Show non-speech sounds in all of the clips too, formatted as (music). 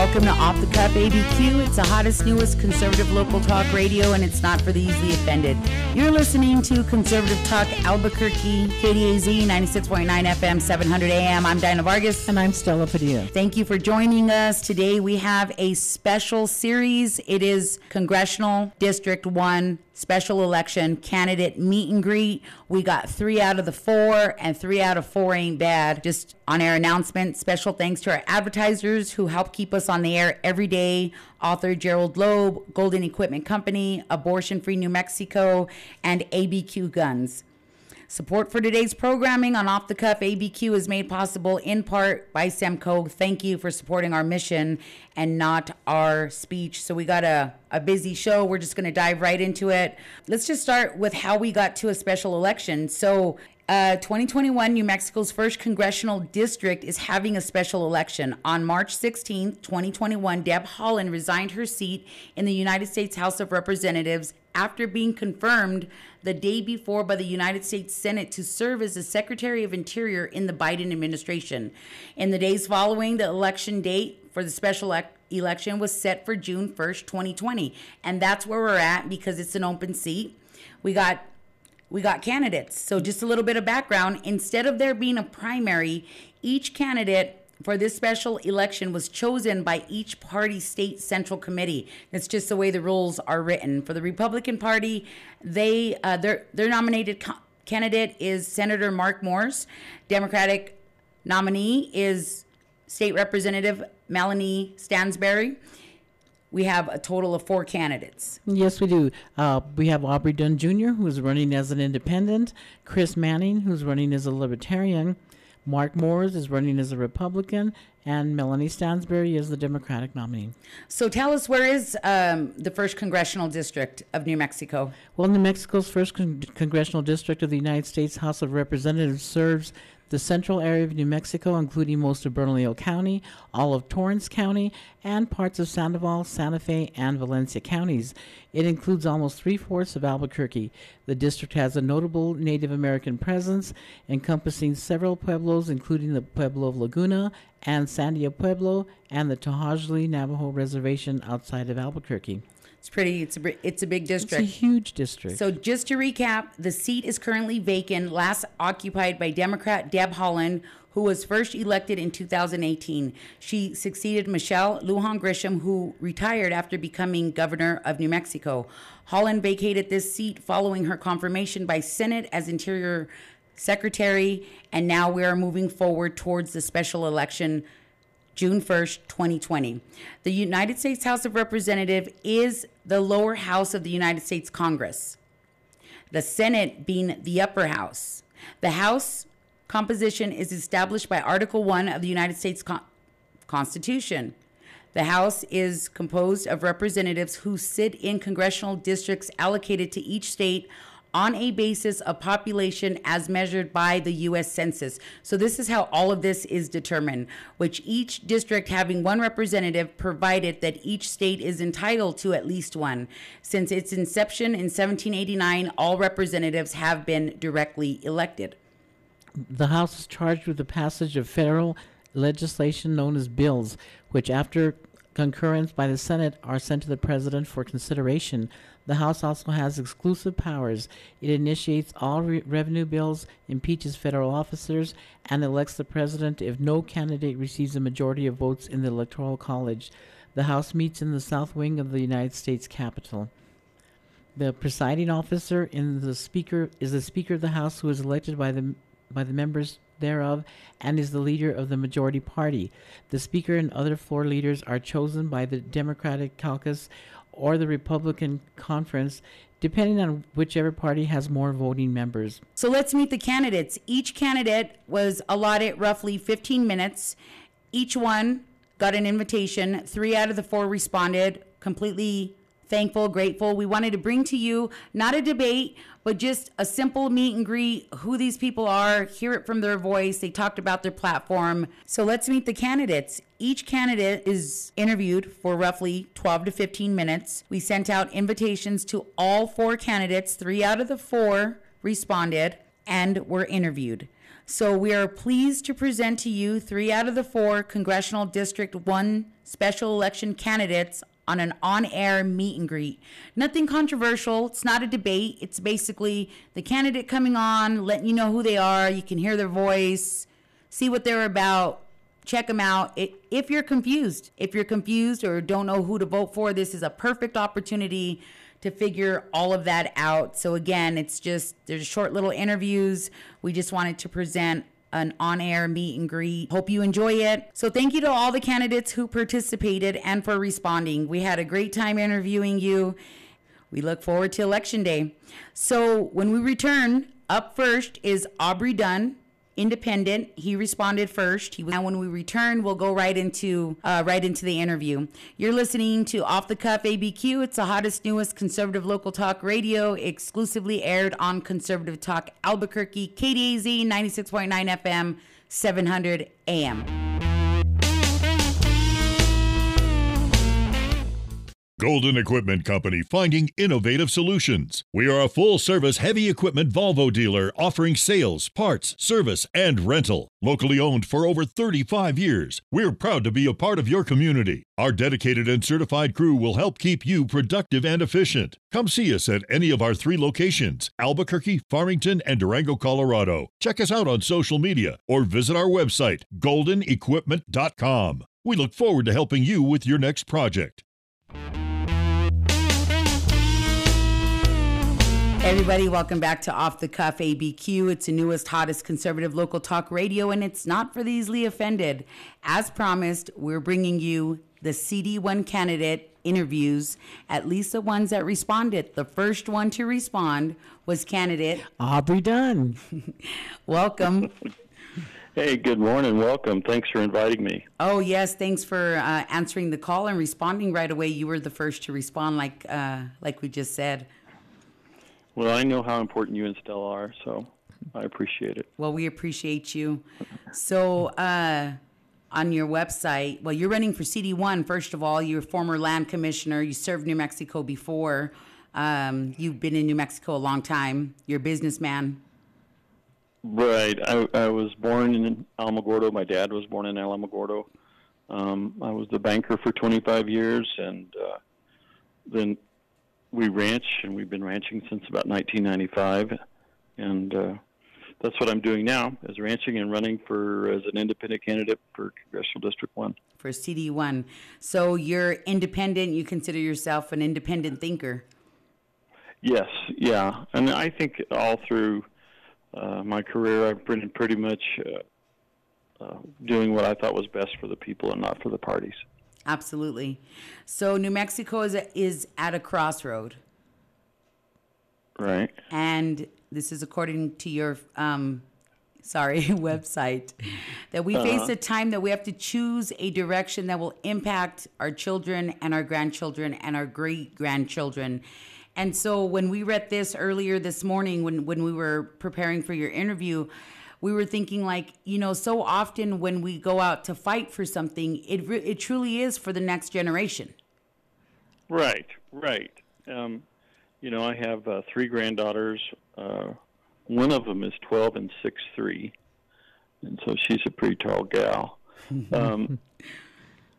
welcome to Off the Cuff ABQ. It's the hottest, newest conservative local talk radio, and it's not for the easily offended. You're listening to Conservative Talk Albuquerque, KDAZ 96.9 FM, 700 AM. I'm Dinah Vargas. And I'm Stella Padilla. Thank you for joining us. Today we have a special series. It is Congressional District 1 special election candidate meet and greet. We got three out of the four, and three out of four ain't bad. Just on air announcement. Special thanks to our advertisers who help keep us on the air every day. Author Gerald Loeb, Golden Equipment Company, Abortion Free New Mexico, and ABQ Guns. Support for today's programming on Off the Cuff ABQ is made possible in part by Semco. Thank you for supporting our mission and not our speech. So we got a, a busy show. We're just going to dive right into it. Let's just start with how we got to a special election. So uh, 2021, New Mexico's first congressional district is having a special election. On March 16, 2021, Deb Haaland resigned her seat in the United States House of Representatives after being confirmed the day before by the United States Senate to serve as the Secretary of Interior in the Biden administration. In the days following, the election date for the special election was set for June 1st, 2020. And that's where we're at because it's an open seat. We got we got candidates. So just a little bit of background, instead of there being a primary, each candidate for this special election was chosen by each party state central committee. It's just the way the rules are written. For the Republican Party, they uh, their their nominated co- candidate is Senator Mark Moores. Democratic nominee is State Representative Melanie Stansbury. We have a total of four candidates. Yes, we do. Uh, we have Aubrey Dunn Jr., who's running as an independent, Chris Manning, who's running as a libertarian, Mark Moores is running as a Republican, and Melanie Stansbury is the Democratic nominee. So tell us, where is um, the first congressional district of New Mexico? Well, New Mexico's first con- congressional district of the United States House of Representatives serves the central area of New Mexico, including most of Bernalillo County, all of Torrance County, and parts of Sandoval, Santa Fe, and Valencia counties. It includes almost three fourths of Albuquerque. The district has a notable Native American presence, encompassing several pueblos, including the Pueblo of Laguna and Sandia Pueblo, and the To'Hajiilee Navajo Reservation outside of Albuquerque. It's pretty. It's a it's a big district. It's a huge district. So just to recap, the seat is currently vacant, last occupied by Democrat Deb Haaland, who was first elected in 2018. She succeeded Michelle Lujan Grisham, who retired after becoming governor of New Mexico. Haaland vacated this seat following her confirmation by Senate as Interior Secretary, and now we are moving forward towards the special election June 1st, 2020. The United States House of Representatives is the lower house of the United States Congress, the Senate being the upper house. The House composition is established by Article 1 of the United States Con- Constitution. The House is composed of representatives who sit in congressional districts allocated to each state on a basis of population as measured by the US Census. So this is how all of this is determined, which each district having one representative provided that each state is entitled to at least one. Since its inception in 1789, all representatives have been directly elected. The House is charged with the passage of federal legislation known as bills, which after concurrence by the Senate are sent to the President for consideration. The House also has exclusive powers. It initiates all re- revenue bills, impeaches federal officers, and elects the President if no candidate receives a majority of votes in the Electoral College. The House meets in the south wing of the United States Capitol. The presiding officer in the speaker is the Speaker of the House, who is elected by the by the members thereof and is the leader of the majority party. The Speaker and other floor leaders are chosen by the Democratic caucus or the Republican conference, depending on whichever party has more voting members. So let's meet the candidates. Each candidate was allotted roughly 15 minutes. Each one got an invitation. Three out of the four responded completely thankful, grateful. We wanted to bring to you not a debate, but just a simple meet and greet, who these people are, hear it from their voice. They talked about their platform. So let's meet the candidates. Each candidate is interviewed for roughly 12 to 15 minutes. We sent out invitations to all four candidates. Three out of the four responded and were interviewed. So we are pleased to present to you three out of the four Congressional District 1 special election candidates on an on air meet and greet. Nothing controversial. It's not a debate. It's basically the candidate coming on, letting you know who they are. You can hear their voice, see what they're about, check them out. It, if you're confused, if you're confused or don't know who to vote for, this is a perfect opportunity to figure all of that out. So again, it's just there's short little interviews. We just wanted to present an on-air meet and greet. Hope you enjoy it. So thank you to all the candidates who participated and for responding. We had a great time interviewing you. We look forward to election day. So when we return, up first is Aubrey Dunn independent. He responded first. He, when we return, we'll go right into uh, right into the interview. You're listening to Off the Cuff ABQ. It's the hottest, newest conservative local talk radio, exclusively aired on Conservative Talk Albuquerque, KDAZ 96.9 FM, 700 AM. Golden Equipment Company finding innovative solutions. We are a full service heavy equipment Volvo dealer offering sales, parts, service, and rental. Locally owned for over 35 years, we're proud to be a part of your community. Our dedicated and certified crew will help keep you productive and efficient. Come see us at any of our three locations Albuquerque, Farmington, and Durango, Colorado. Check us out on social media or visit our website, goldenequipment.com. We look forward to helping you with your next project. Everybody, welcome back to Off the Cuff ABQ. It's the newest, hottest conservative local talk radio, and it's not for the easily offended. As promised, we're bringing you the CD1 candidate interviews, at least the ones that responded. The first one to respond was candidate Aubrey Dunn. (laughs) welcome. Hey, good morning. Welcome. Thanks for inviting me. Oh, yes. Thanks for uh, answering the call and responding right away. You were the first to respond, like uh, like we just said. Well, I know how important you and Stella are, so I appreciate it. Well, we appreciate you. So, uh, on your website, well, you're running for CD1, first of all. You're a former land commissioner. You served New Mexico before. Um, you've been in New Mexico a long time. You're a businessman. Right. I, I was born in Alamogordo. My dad was born in Alamogordo. Um, I was the banker for 25 years, and uh, then we ranch, and we've been ranching since about 1995, and uh, that's what I'm doing now, is ranching and running for as an independent candidate for Congressional District One. For CD one, so you're independent. You consider yourself an independent thinker. Yes, yeah, and I think all through uh, my career, I've been pretty much uh, uh, doing what I thought was best for the people and not for the parties. Absolutely. So New Mexico is a, is at a crossroad, Right. and this is according to your um, sorry (laughs) website that we face a time that we have to choose a direction that will impact our children and our grandchildren and our great grandchildren. And so when we read this earlier this morning when when we were preparing for your interview, we were thinking like, you know, so often when we go out to fight for something, it re- it truly is for the next generation. Right, right. Um, you know, I have uh, three granddaughters. Uh, one of them is 12 and 6 3 and so she's a pretty tall gal. (laughs) Um,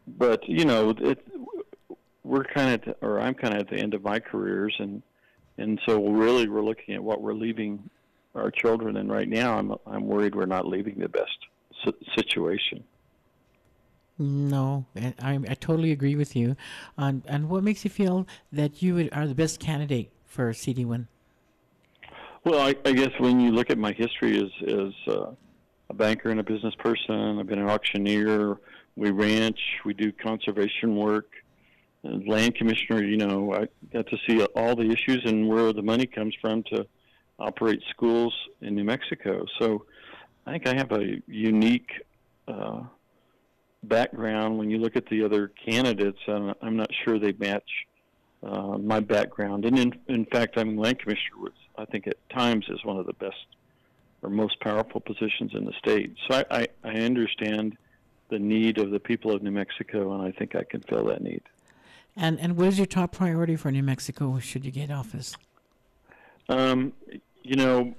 but, you know, it, we're kind of, or I'm kind of at the end of my careers, and and so really we're looking at what we're leaving our children. And right now, I'm I'm worried we're not leaving the best situation. No, I, I I totally agree with you. Um, and what makes you feel that you are the best candidate for CD1? Well, I, I guess when you look at my history as as uh, a banker and a business person, I've been an auctioneer. We ranch, we do conservation work. And land commissioner, you know, I got to see all the issues and where the money comes from to operate schools in New Mexico. So I think I have a unique uh, background. When you look at the other candidates, I'm, I'm not sure they match uh, my background. And in, in fact, I'm land commissioner, which I think at times is one of the best or most powerful positions in the state. So I, I, I understand the need of the people of New Mexico, and I think I can fill that need. And and what is your top priority for New Mexico should you get office? Um, you know,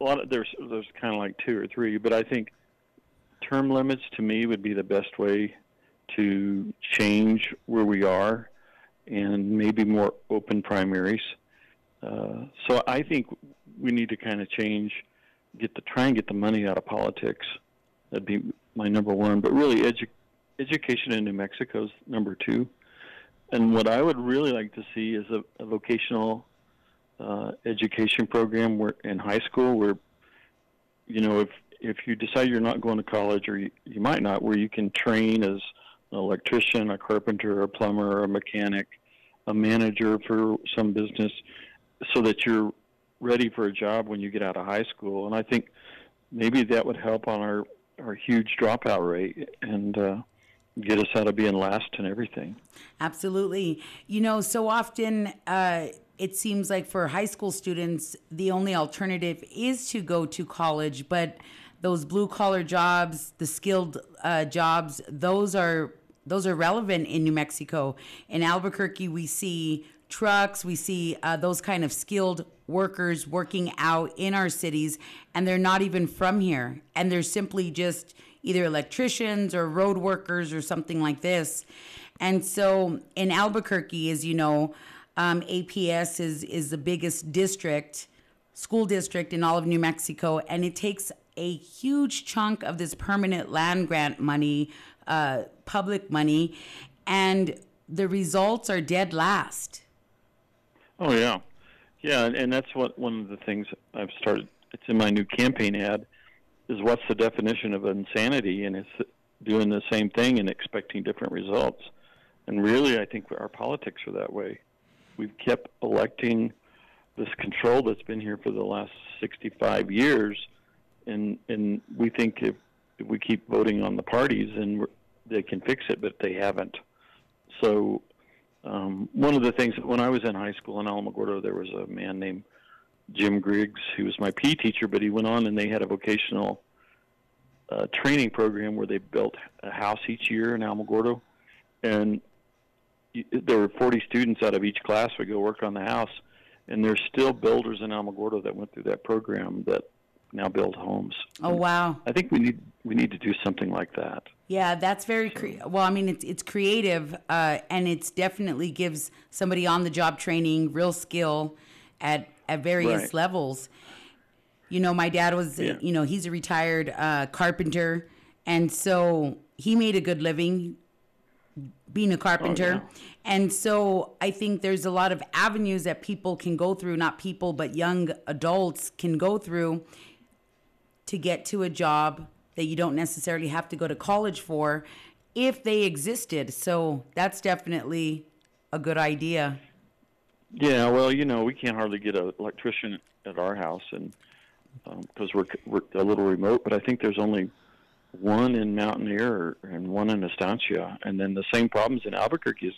a lot of there's there's kind of like two or three, but I think term limits to me would be the best way to change where we are, and maybe more open primaries. Uh, so I think we need to kind of change, get the try and get the money out of politics. That'd be my number one. But really, edu- education in New Mexico is number two. And what I would really like to see is a, a vocational uh, education program where in high school where you know if if you decide you're not going to college or you, you might not where you can train as an electrician a carpenter a plumber a mechanic a manager for some business so that you're ready for a job when you get out of high school and i think maybe that would help on our our huge dropout rate and uh, get us out of being last and everything Absolutely. You know, so often uh, it seems like for high school students, the only alternative is to go to college, but those blue collar jobs, the skilled uh, jobs, those are those are relevant in New Mexico. In Albuquerque, we see trucks, we see uh, those kind of skilled workers working out in our cities, and they're not even from here, and they're simply just either electricians or road workers or something like this. And so in Albuquerque, as you know, um, APS is is the biggest district, school district in all of New Mexico, and it takes a huge chunk of this permanent land grant money, uh, public money, and the results are dead last. Oh yeah, yeah, and, and that's what one of the things I've started. It's in my new campaign ad. Is what's the definition of insanity, and it's doing the same thing and expecting different results. And really, I think our politics are that way. We've kept electing this control that's been here for the last 65 years, and and we think if, if we keep voting on the parties, and they can fix it, but they haven't. So um, one of the things when I was in high school in Alamogordo, there was a man named Jim Griggs who was my PE teacher, but he went on and they had a vocational uh, training program where they built a house each year in Alamogordo, and there were 40 students out of each class would go work on the house, and there's still builders in Alamogordo that went through that program that now build homes. Oh wow! I think we need we need to do something like that. Yeah, that's very cre- well. I mean, it's it's creative, uh, and it's definitely gives somebody on the job training, real skill, at at various Right. levels. You know, my dad was, Yeah. you know, he's a retired uh, carpenter, and so he made a good living being a oh, carpenter. yeah. And so I think there's a lot of avenues that people can go through, not people, but young adults can go through to get to a job that you don't necessarily have to go to college for if they existed. So that's definitely a good idea. Yeah, well, you know, we can't hardly get an electrician at our house, and um, because we're we're a little remote. But I think there's only one in Mountainair and one in Estancia, and then the same problems in Albuquerque is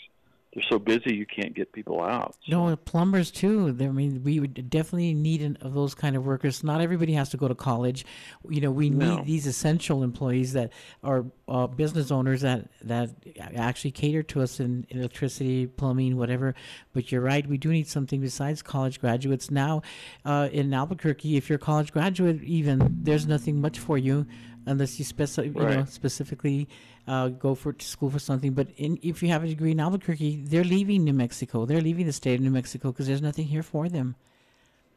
they're so busy you can't get people out. No, plumbers too. I mean, we would definitely need an, of those kind of workers. Not everybody has to go to college. You know, we No. need these essential employees that are uh, business owners that that actually cater to us in electricity, plumbing, whatever. But you're right. We do need something besides college graduates now. Uh, in Albuquerque, if you're a college graduate, even there's nothing much for you unless you speci- you know specifically uh, go for to school for something. But in, if you have a degree in Albuquerque, they're leaving New Mexico. They're leaving the state of New Mexico because there's nothing here for them.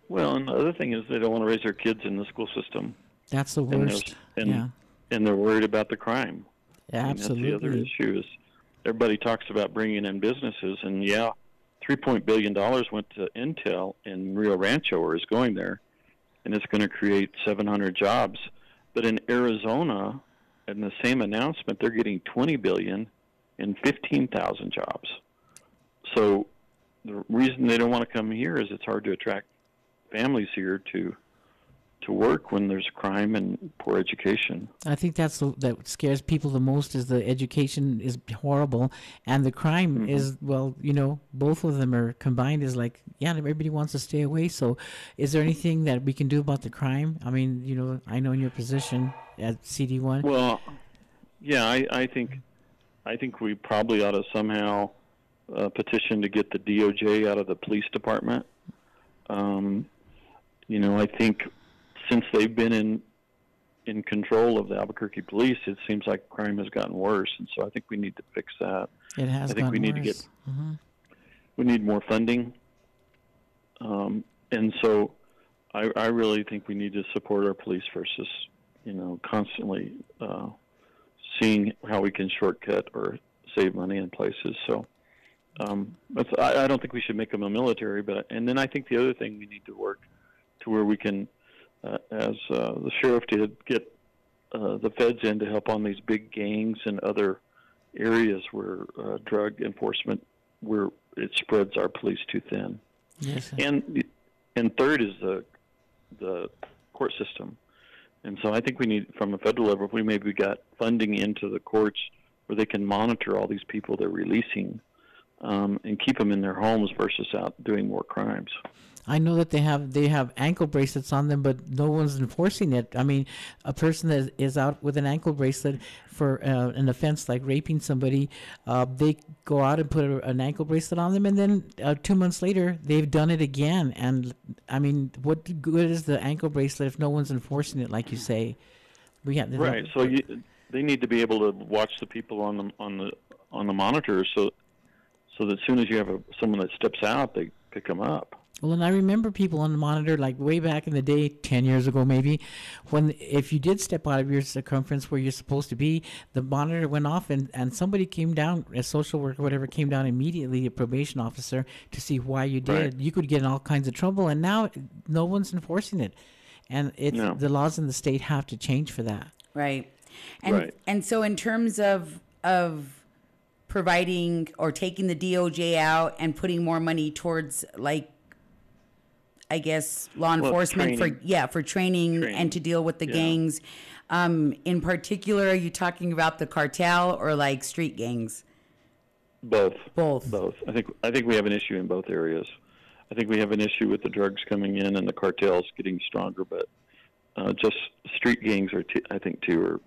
Well, and the other thing is they don't want to raise their kids in the school system, That's the and, worst. and yeah, and they're worried about the crime. And that's the other issue is everybody talks about bringing in businesses, and yeah, three point billion dollars went to Intel in Rio Rancho, or is going there, and it's going to create 700 jobs. But in Arizona, in the same announcement, they're getting 20 billion and 15,000 jobs. So the reason they don't want to come here is it's hard to attract families here to to work when there's crime and poor education. I think that's the, that scares people the most is the education is horrible and the crime Mm-hmm. is well, you know, both of them are combined is like yeah, everybody wants to stay away. So, is there anything that we can do about the crime? I mean, you know, I know in your position at CD one. Well, yeah, I, I think I think we probably ought to somehow uh, petition to get the DOJ out of the police department. Um, you know, I think since they've been in in control of the Albuquerque police, it seems like crime has gotten worse, and so I think we need to fix that. It has I think we gotten need to worse. Mm-hmm. get we need more funding, um, and so I, I really think we need to support our police versus you know constantly uh, seeing how we can shortcut or save money in places. So. Um, I, I don't think we should make them a military, but and then I think the other thing we need to work to where we can, uh, as uh, the sheriff did, get uh, the feds in to help on these big gangs and other areas where uh, drug enforcement where it spreads our police too thin. Yes. sir. And and third is the the court system. And so I think we need from a federal level we maybe got funding into the courts where they can monitor all these people they're releasing um, and keep them in their homes versus out doing more crimes. I know that they have they have ankle bracelets on them, but no one's enforcing it. I mean, a person that is out with an ankle bracelet for uh, an offense like raping somebody, uh, they go out and put a, an ankle bracelet on them, and then uh, two months later they've done it again. And I mean, what good is the ankle bracelet if no one's enforcing it, like you say? We have Right. So you, they need to be able to watch the people on the on the on the monitor, so so that as soon as you have a, someone that steps out, they pick them up. Well, and I remember people on the monitor, like way back in the day, 10 years ago maybe, when if you did step out of your circumference where you're supposed to be, the monitor went off and, and somebody came down, a social worker or whatever, came down immediately, a probation officer, to see why you did. Right. You could get in all kinds of trouble, and now no one's enforcing it. And it's, No. the laws in the state have to change for that. Right. And Right. and so in terms of of providing or taking the DOJ out and putting more money towards like I guess law enforcement for yeah, for training, Training. and to deal with the Yeah. gangs. Um, in particular, are you talking about the cartel or like street gangs? Both. Both. Both. I think I think we have an issue in both areas. I think we have an issue with the drugs coming in and the cartels getting stronger, but uh, just street gangs are. T- I think too are.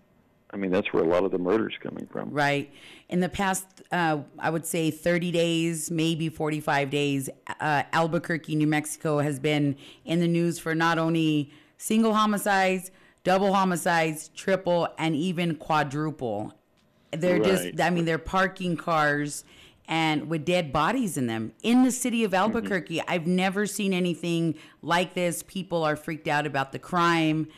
I mean, that's where a lot of the murders coming from. Right. In the past, uh, I would say 30 days, maybe 45 days, uh, Albuquerque, New Mexico has been in the news for not only single homicides, double homicides, triple, and even quadruple. They're just, I mean, they're parking cars and with dead bodies in them in the city of Albuquerque. I've never seen anything like this. People are freaked out about the crime.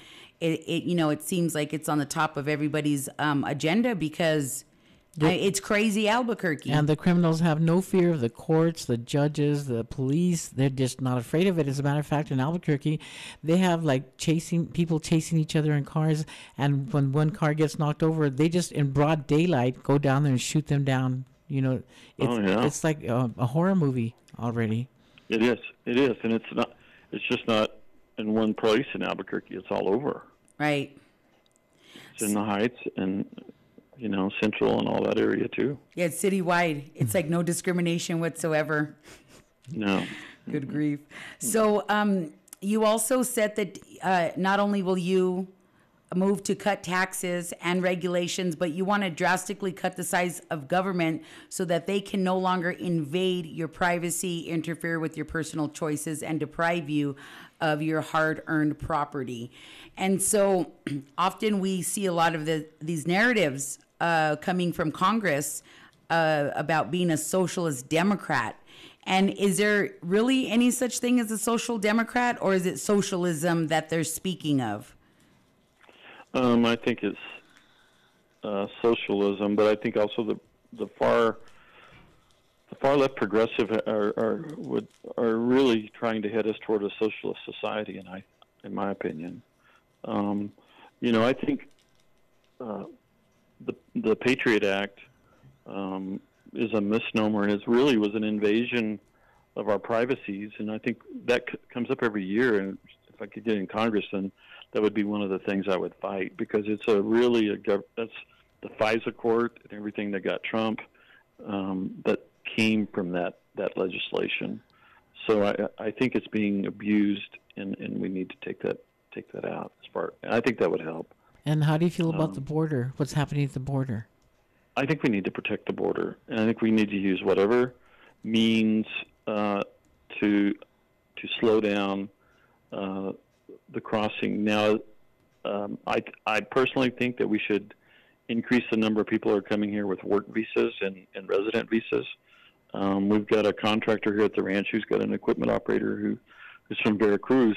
It, it you know, it seems like it's on the top of everybody's um, agenda because I, it's crazy Albuquerque. And the criminals have no fear of the courts, the judges, the police. They're just not afraid of it. As a matter of fact, in Albuquerque, they have like chasing people chasing each other in cars. And when one car gets knocked over, they just in broad daylight go down there and shoot them down. You know, it's Oh, yeah. it's like a, a horror movie already. It is. It is, and it's not. It's just not in one place in Albuquerque. It's all over. right. It's in the Heights and you know Central and all that area too. Yeah, it's citywide. It's like no discrimination whatsoever. No. Good grief. So, um, you also said that uh, not only will you move to cut taxes and regulations, but you want to drastically cut the size of government so that they can no longer invade your privacy, interfere with your personal choices, and deprive you of your hard-earned property. And so, (clears throat) often we see a lot of the these narratives uh, coming from Congress uh, about being a socialist Democrat. And is there really any such thing as a social democrat, or is it socialism that they're speaking of? Um, I think it's uh, socialism, but I think also the the far the far left progressive are are would are really trying to head us toward a socialist society, and I, in my opinion, um, you know, I think uh, the the Patriot Act um, is a misnomer, and it really was an invasion of our privacies, and I think that c- comes up every year. And if I could get in Congress, then that would be one of the things I would fight because it's a really a gov- that's the FISA court and everything that got Trump um, that came from that that legislation. So I I think it's being abused, and, and we need to take that take that out as far. I think that would help. And how do you feel Um, about the border? What's happening at the border? I think we need to protect the border, and I think we need to use whatever means uh, to to slow down uh, the crossing. Now, um, I I personally think that we should increase the number of people who are coming here with work visas and, and resident visas. Um, we've got a contractor here at the ranch who's got an equipment operator who is from Veracruz,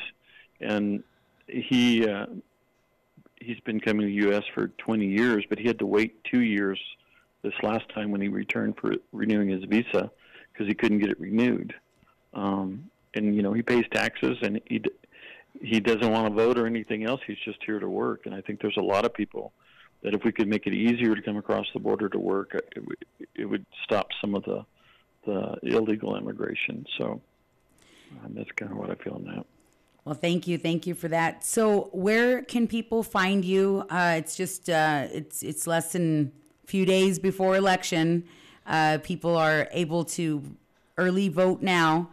and he uh, he's been coming to the U.S. for 20 years, but he had to wait two years this last time when he returned for renewing his visa because he couldn't get it renewed. Um, and you know he pays taxes and he he doesn't want to vote or anything else. He's just here to work. And I think there's a lot of people that if we could make it easier to come across the border to work, it it would stop some of the the illegal immigration. So um, that's kind of what I feel that. Well, thank you, thank you for that. So, where can people find you? Uh, it's just uh, it's it's less than a few days before election. Uh, people are able to early vote now.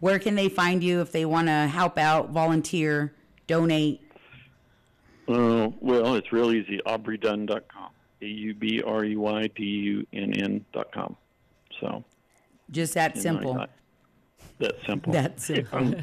Where can they find you if they want to help out, volunteer, donate? Uh, well, it's real easy. AubreyDunn.com. A U B R E Y D U N N.com. So, just that simple. I- that simple. That simple. (laughs)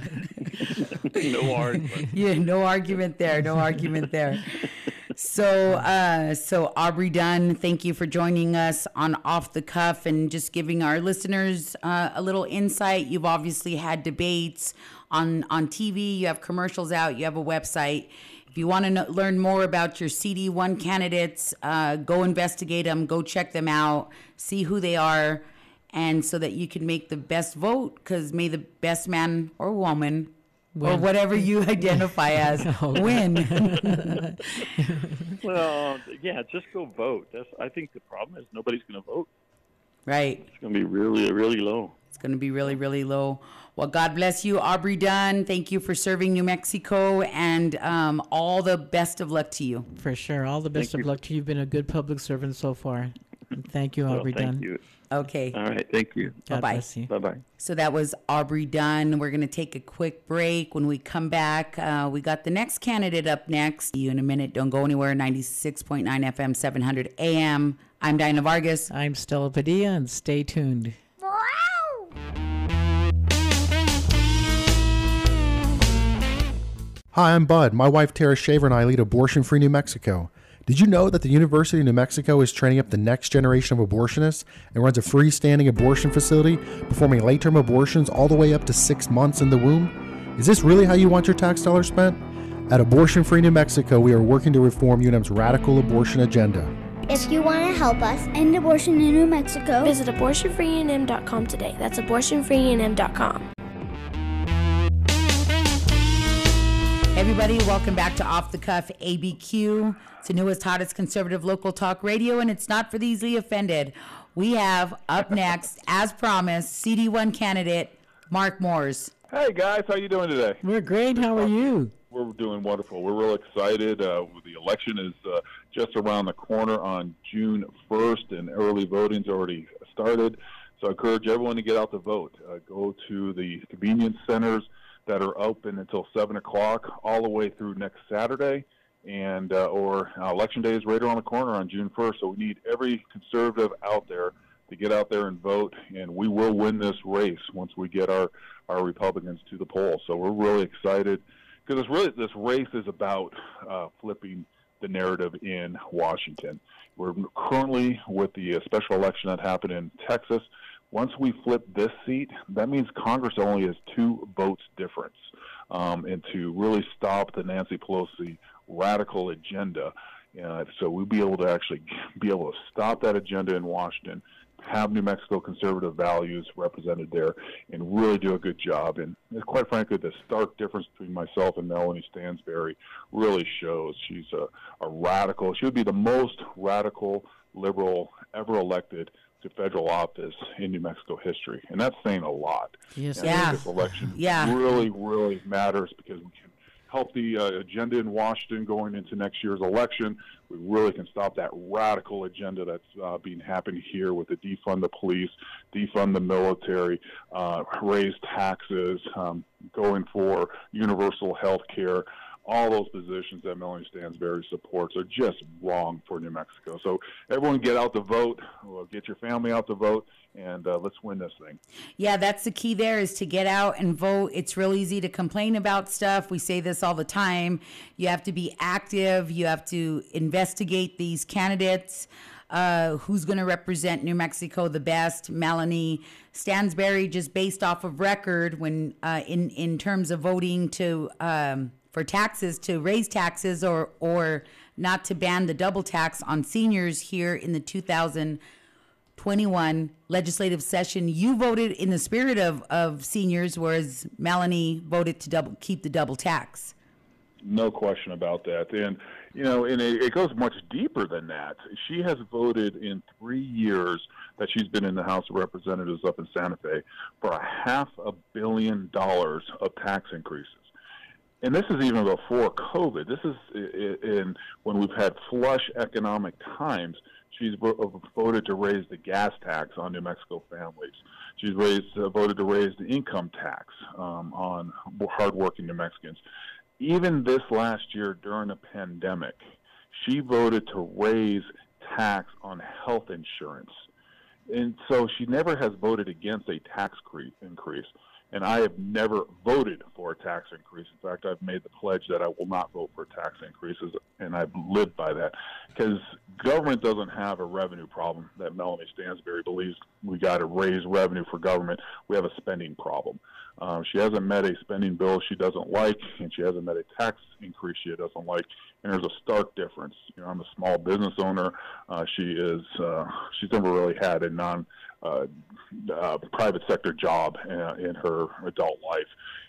no argument. (laughs) yeah, no argument there. No argument there. (laughs) So, uh, so Aubrey Dunn, thank you for joining us on Off the Cuff and just giving our listeners uh, a little insight. You've obviously had debates on on TV. You have commercials out. You have a website. If you want to know, learn more about your CD1 candidates, uh, go investigate them. Go check them out. See who they are and so that you can make the best vote because may the best man or woman or whatever you (laughs) identify as (laughs) win (laughs) Well, yeah, just go vote. That's. I think the problem is nobody's going to vote. right It's going to be really, really low. it's going to be really really low well god bless you aubrey dunn thank you for serving new mexico and um, all the best of luck to you For sure. All the best Thank of you. luck to you. You've been a good public servant so far. Thank you, Well, Aubrey thank Dunn. you. Okay All right, thank you. God Bye-bye. bless you. Bye bye. So that was Aubrey Dunn. We're going to take a quick break. When we come back, uh, we got the next candidate up next. See you in a minute. Don't go anywhere. 96.9 FM, 700 AM. I'm Dinah Vargas. I'm Stella Padilla, and stay tuned. Hi, I'm Bud. My wife Tara Shaver and I lead Abortion Free New Mexico. Did you know that the University of New Mexico is training up the next generation of abortionists and runs a freestanding abortion facility, performing late term abortions all the way up to six months in the womb? Is this really how you want your tax dollars spent? At Abortion Free New Mexico, we are working to reform UNM's radical abortion agenda. If you want to help us end abortion in New Mexico, Visit abortionfreenm.com today. That's abortionfreenm.com. Everybody, welcome back to Off the Cuff ABQ. It's the newest, hottest conservative local talk radio, and it's not for the easily offended. We have up next, (laughs) as promised, CD1 candidate Mark Moores. Hey guys, how you doing today? We're great. How are you? We're doing wonderful. We're real excited. Uh, the election is uh, just around the corner on June 1st, and early voting's already started. So I encourage everyone to get out to vote. Uh, go to the convenience centers that are open until 7 o'clock all the way through next Saturday. And uh, or uh, election day is right around the corner on June 1st. So we need every conservative out there to get out there and vote, and we will win this race once we get our our Republicans to the polls. So we're really excited because it's really this race is about uh, flipping the narrative in Washington. We're currently with the uh, special election that happened in Texas. Once we flip this seat, that means Congress only has two votes difference, um, and to really stop the Nancy Pelosi radical agenda. Uh, so we'll be able to actually (laughs) be able to stop that agenda in Washington, have New Mexico conservative values represented there, and really do a good job. And quite frankly, the stark difference between myself and Melanie Stansbury really shows. She's a, a radical. She would be the most radical liberal ever elected to federal office in New Mexico history, and that's saying a lot. Yes. Yeah. this election Yeah. really, really matters because we can help the uh, agenda in Washington going into next year's election. We really can stop that radical agenda that's uh, being happening here with the defund the police, defund the military, uh, raise taxes, um, going for universal health care. All those positions that Melanie Stansbury supports are just wrong for New Mexico. So everyone get out to vote, get your family out to vote, and uh, let's win this thing. Yeah, that's the key there is to get out and vote. It's real easy to complain about stuff. We say this all the time. You have to be active, you have to investigate these candidates. Uh, who's going to represent New Mexico the best? Melanie Stansbury, just based off of record, when uh, in in terms of voting to um, for taxes to raise taxes or or not to ban the double tax on seniors here in the 2021 legislative session. You voted in the spirit of, of seniors, whereas Melanie voted to double keep the double tax. No question about that. And, you know, and it, it goes much deeper than that. She has voted in three years that she's been in the House of Representatives up in Santa Fe for a half a billion dollars of tax increases and this is even before COVID. This is in when we've had flush economic times. She's voted to raise the gas tax on New Mexico families. She's raised, uh, voted to raise the income tax um, on hardworking New Mexicans. Even this last year during the pandemic, she voted to raise tax on health insurance. And so she never has voted against a tax increase and I have never voted for a tax increase. In fact, I've made the pledge that I will not vote for tax increases, and I've lived by that. Because government doesn't have a revenue problem that Melanie Stansbury believes we got to raise revenue for government. We have a spending problem. Um, she hasn't met a spending bill she doesn't like, and she hasn't met a tax increase she doesn't like. And there's a stark difference. You know, I'm a small business owner. Uh, she is. Uh, she's never really had a non uh, uh, private sector job in, in her adult life.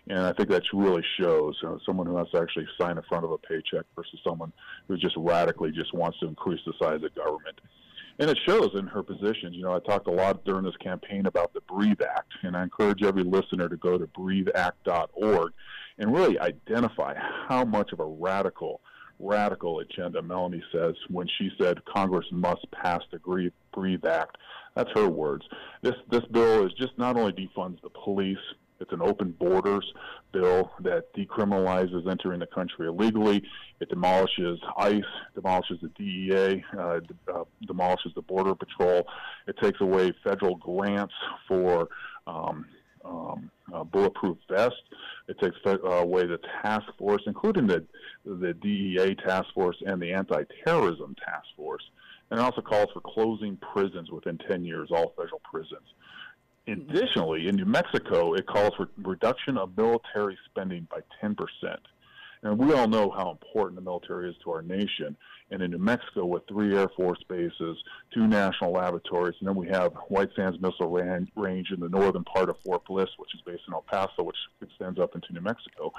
And I think that really shows someone who has to actually sign in front of a paycheck versus someone who just radically just wants to increase the size of government. And it shows in her positions. You know, I talked a lot during this campaign about the Breathe Act, and I encourage every listener to go to breatheact.org and really identify how much of a radical radical agenda Melanie says when she said Congress must pass the Breathe Act. That's her words. This this bill is just not only defunds the police, it's an open borders bill that decriminalizes entering the country illegally. It demolishes ICE, demolishes the DEA, uh, uh, demolishes the Border Patrol. It takes away federal grants for um, um, uh, bulletproof vests. It takes uh, away the task force, including the the DEA task force and the anti-terrorism task force. And it also calls for closing prisons within 10 years, all federal prisons. Hmm. Additionally, in New Mexico, it calls for reduction of military spending by 10%. And we all know how important the military is to our nation. And in New Mexico, with three Air Force bases, two national laboratories, and then we have White Sands Missile Range in the northern part of Fort Bliss, which is based in El Paso, which extends up into New Mexico.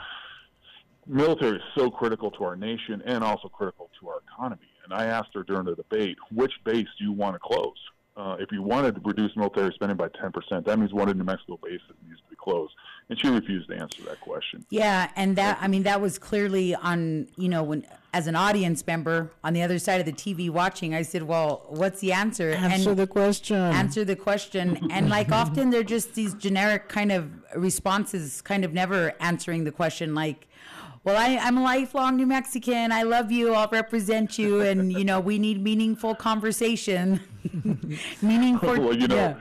Military is so critical to our nation and also critical to our economy. And I asked her during the debate, which base do you want to close? uh, if you wanted to reduce military spending by 10%, that means one in New Mexico bases needs to be closed. And she refused to answer that question. Yeah, and that, I mean, that was clearly on, you know, when as an audience member on the other side of the TV watching, I said, well, what's the answer? Answer and the question. Answer the question. (laughs) and like often they're just these generic kind of responses, kind of never answering the question like, well, I, I'm a lifelong New Mexican. I love you. I'll represent you. And, you know, we need meaningful conversation. (laughs) meaningful. well, you know, yeah.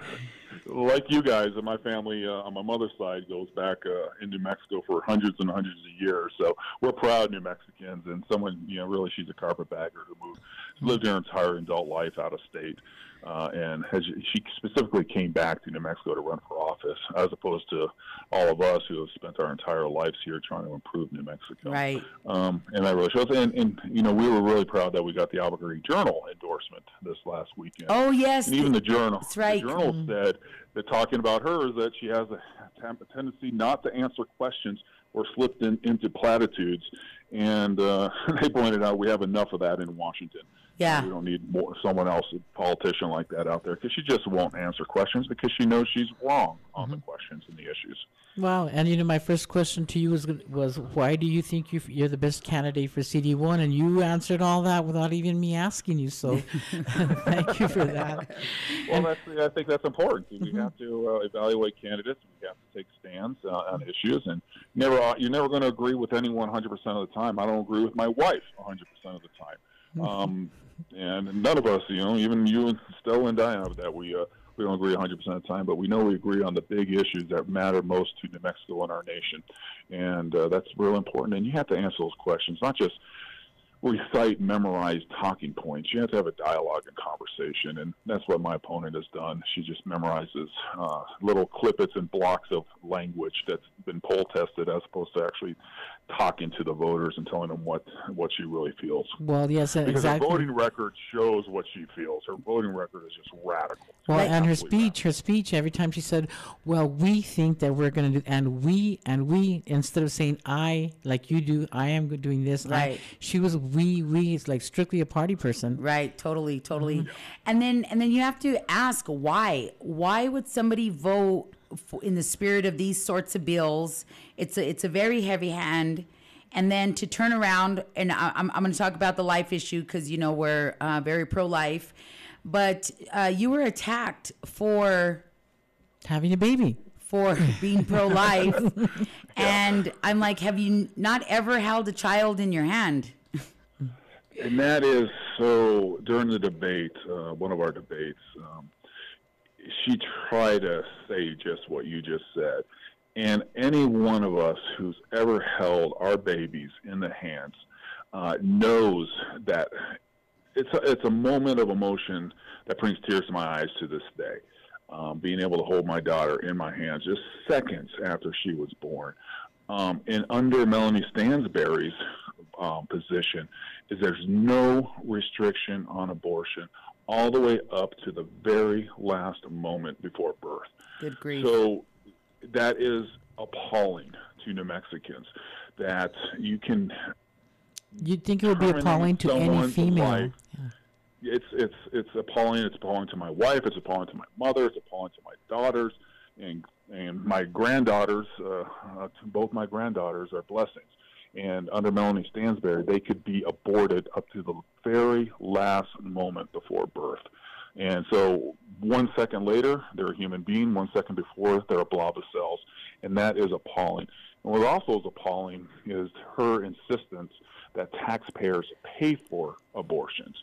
like you guys, and my family uh, on my mother's side goes back uh, in New Mexico for hundreds and hundreds of years. So we're proud New Mexicans. And someone, you know, really, she's a carpetbagger who moved, lived her entire adult life out of state uh, and has, she specifically came back to New Mexico to run for office, as opposed to all of us who have spent our entire lives here trying to improve New Mexico. Right. Um, and that really shows. And, and you know, we were really proud that we got the Albuquerque Journal endorsement this last weekend. Oh yes. And even the Journal. That's right. The Journal mm-hmm. said that talking about her is that she has a, a tendency not to answer questions or slipped in, into platitudes. And uh, (laughs) they pointed out we have enough of that in Washington. Yeah. We don't need more someone else, a politician like that out there, because she just won't answer questions because she knows she's wrong on the questions and the issues. Wow, and you know, my first question to you was was why do you think you you're the best candidate for CD one? And you answered all that without even me asking you. So, (laughs) thank you for that. Well, that's, I think that's important. We have to uh, evaluate candidates. We have to take stands uh, on issues, and never uh, you're never going to agree with anyone 100 percent of the time. I don't agree with my wife 100 percent of the time, um, (laughs) and none of us, you know, even you and Stella and Diana, that we uh, we don't agree 100% of the time, but we know we agree on the big issues that matter most to New Mexico and our nation. And uh, that's real important. And you have to answer those questions, not just recite memorized talking points. You have to have a dialogue and conversation, and that's what my opponent has done. She just memorizes uh, little clippets and blocks of language that's been poll tested, as opposed to actually talking to the voters and telling them what what she really feels. Well, yes, Because exactly. her voting record shows what she feels. Her voting record is just radical. Well, and her Absolutely speech, her speech, every time she said, "Well, we think that we're going to do," and we and we, instead of saying "I," like you do, I am doing this. I- Right. she was we. We is like strictly a party person. Right, totally, totally. Mm-hmm. And then and then you have to ask why? Why would somebody vote f- in the spirit of these sorts of bills? It's a it's a very heavy hand. And then to turn around and I, I'm I'm going to talk about the life issue because you know we're uh, very pro life, but uh, you were attacked for Having a baby. for being pro life, (laughs) and I'm like, have you not ever held a child in your hand? And that is so during the debate, uh, one of our debates, um, she tried to say just what you just said. And any one of us who's ever held our babies in the hands uh, knows that it's a, it's a moment of emotion that brings tears to my eyes to this day. Um, being able to hold my daughter in my hands just seconds after she was born. Um, and under Melanie Stansbury's um, position is there's no restriction on abortion all the way up to the very last moment before birth. Good grief. So that is appalling to New Mexicans that you can You'd think it would be appalling to any female. life. it's it's it's appalling. It's appalling to my wife. It's appalling to my mother. It's appalling to my daughters, and and my granddaughters. Uh, uh, both my granddaughters are blessings. And under Melanie Stansbury, they could be aborted up to the very last moment before birth. And so, one second later, they're a human being. One second before, they're a blob of cells, and that is appalling. And what also is appalling is her insistence that taxpayers pay for abortions.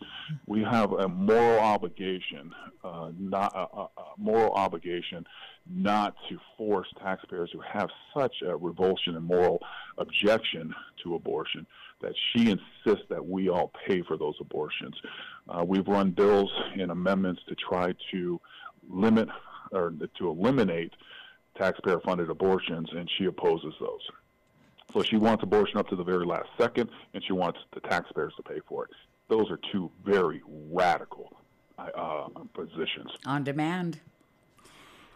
We have a moral obligation, uh, not a, a, a moral obligation, not to force taxpayers who have such a revulsion and moral objection to abortion that she insists that we all pay for those abortions. Uh, we've run bills and amendments to try to limit or to eliminate taxpayer-funded abortions, and she opposes those. So she wants abortion up to the very last second, and she wants the taxpayers to pay for it. Those are two very radical uh, positions. on demand.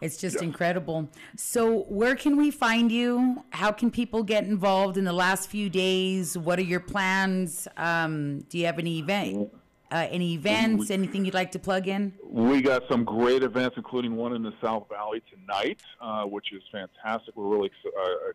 It's just incredible. So, where can we find you? How can people get involved in the last few days? What are your plans? Um, do you have any event, uh, any events? Anything you'd like to plug in? We got some great events, including one in the South Valley tonight, uh, which is fantastic. We're really, uh,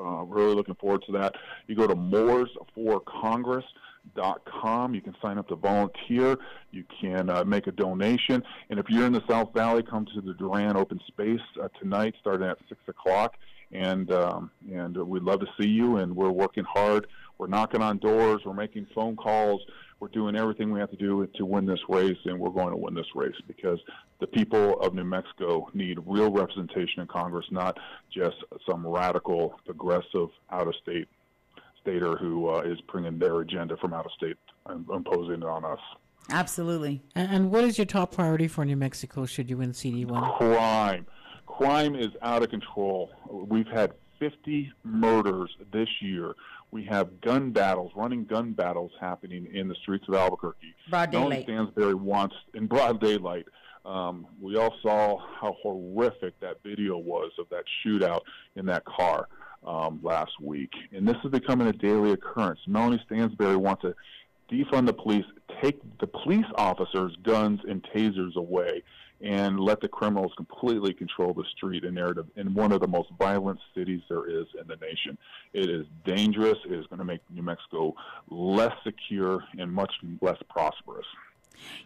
uh, really looking forward to that. You go to mooresforcongress.com. You can sign up to volunteer. You can uh, make a donation. And if you're in the South Valley, come to the Duran Open Space uh, tonight, starting at 6 o'clock. And, um, and we'd love to see you. And we're working hard. We're knocking on doors. We're making phone calls. We're doing everything we have to do to win this race, and we're going to win this race because the people of New Mexico need real representation in Congress, not just some radical, progressive, out-of-state stater who uh, is bringing their agenda from out of state and imposing it on us. Absolutely. And, and what is your top priority for New Mexico should you win CD one? Crime. Crime is out of control. We've had 50 murders this year. We have gun battles, running gun battles happening in the streets of Albuquerque. Broad Melanie daylight. Stansbury wants in broad daylight. Um, we all saw how horrific that video was of that shootout in that car um, last week, and this is becoming a daily occurrence. Melanie Stansbury wants to defund the police, take the police officers' guns and tasers away, and let the criminals completely control the street and narrative in one of the most violent cities there is in the nation. It is dangerous. It is going to make New Mexico less secure and much less prosperous.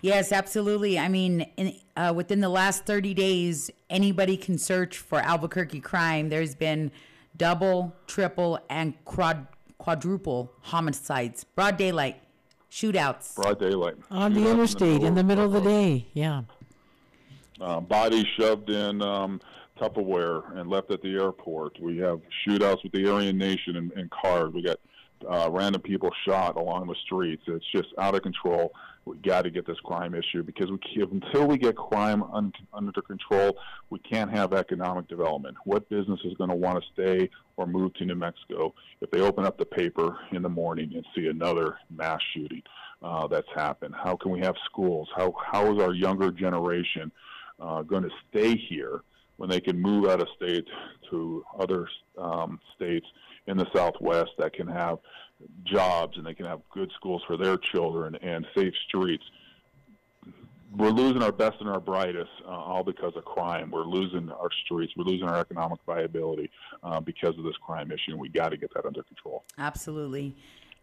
Yes, absolutely. I mean, in, uh, within the last 30 days, anybody can search for Albuquerque crime. There's been double, triple, and quad, quadruple homicides, broad daylight, shootouts. Broad daylight. On the Shootouts interstate in the middle of the day. Yeah. Uh, bodies shoved in um, Tupperware and left at the airport. We have shootouts with the Aryan Nation in, in cars. We got uh, random people shot along the streets. It's just out of control. We got to get this crime issue because we can't, until we get crime un, under control, we can't have economic development. What business is going to want to stay or move to New Mexico if they open up the paper in the morning and see another mass shooting uh, that's happened? How can we have schools? How how is our younger generation uh, going to stay here when they can move out of state to other um, states in the Southwest that can have jobs and they can have good schools for their children and safe streets. We're losing our best and our brightest uh, all because of crime. We're losing our streets. We're losing our economic viability uh, because of this crime issue, we got to get that under control. Absolutely.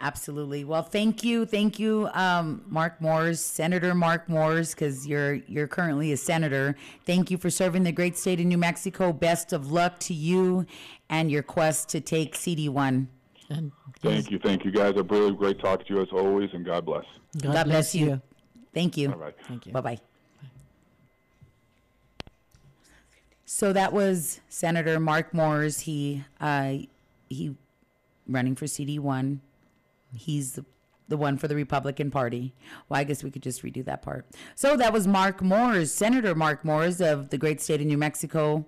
Absolutely. Well, thank you, thank you, um, Mark Moores, Senator Mark Moores, because you're you're currently a senator. Thank you for serving the great state of New Mexico. Best of luck to you and your quest to take CD one. And Thank you, thank you, guys. A really great talk to you as always, and God bless. God, God bless you. Thank you. All right. Thank you. Bye bye. So that was Senator Mark Moores. He uh, he running for CD one. He's the, the one for the Republican Party. Well, I guess we could just redo that part. So that was Mark Moores, Senator Mark Moores of the great state of New Mexico,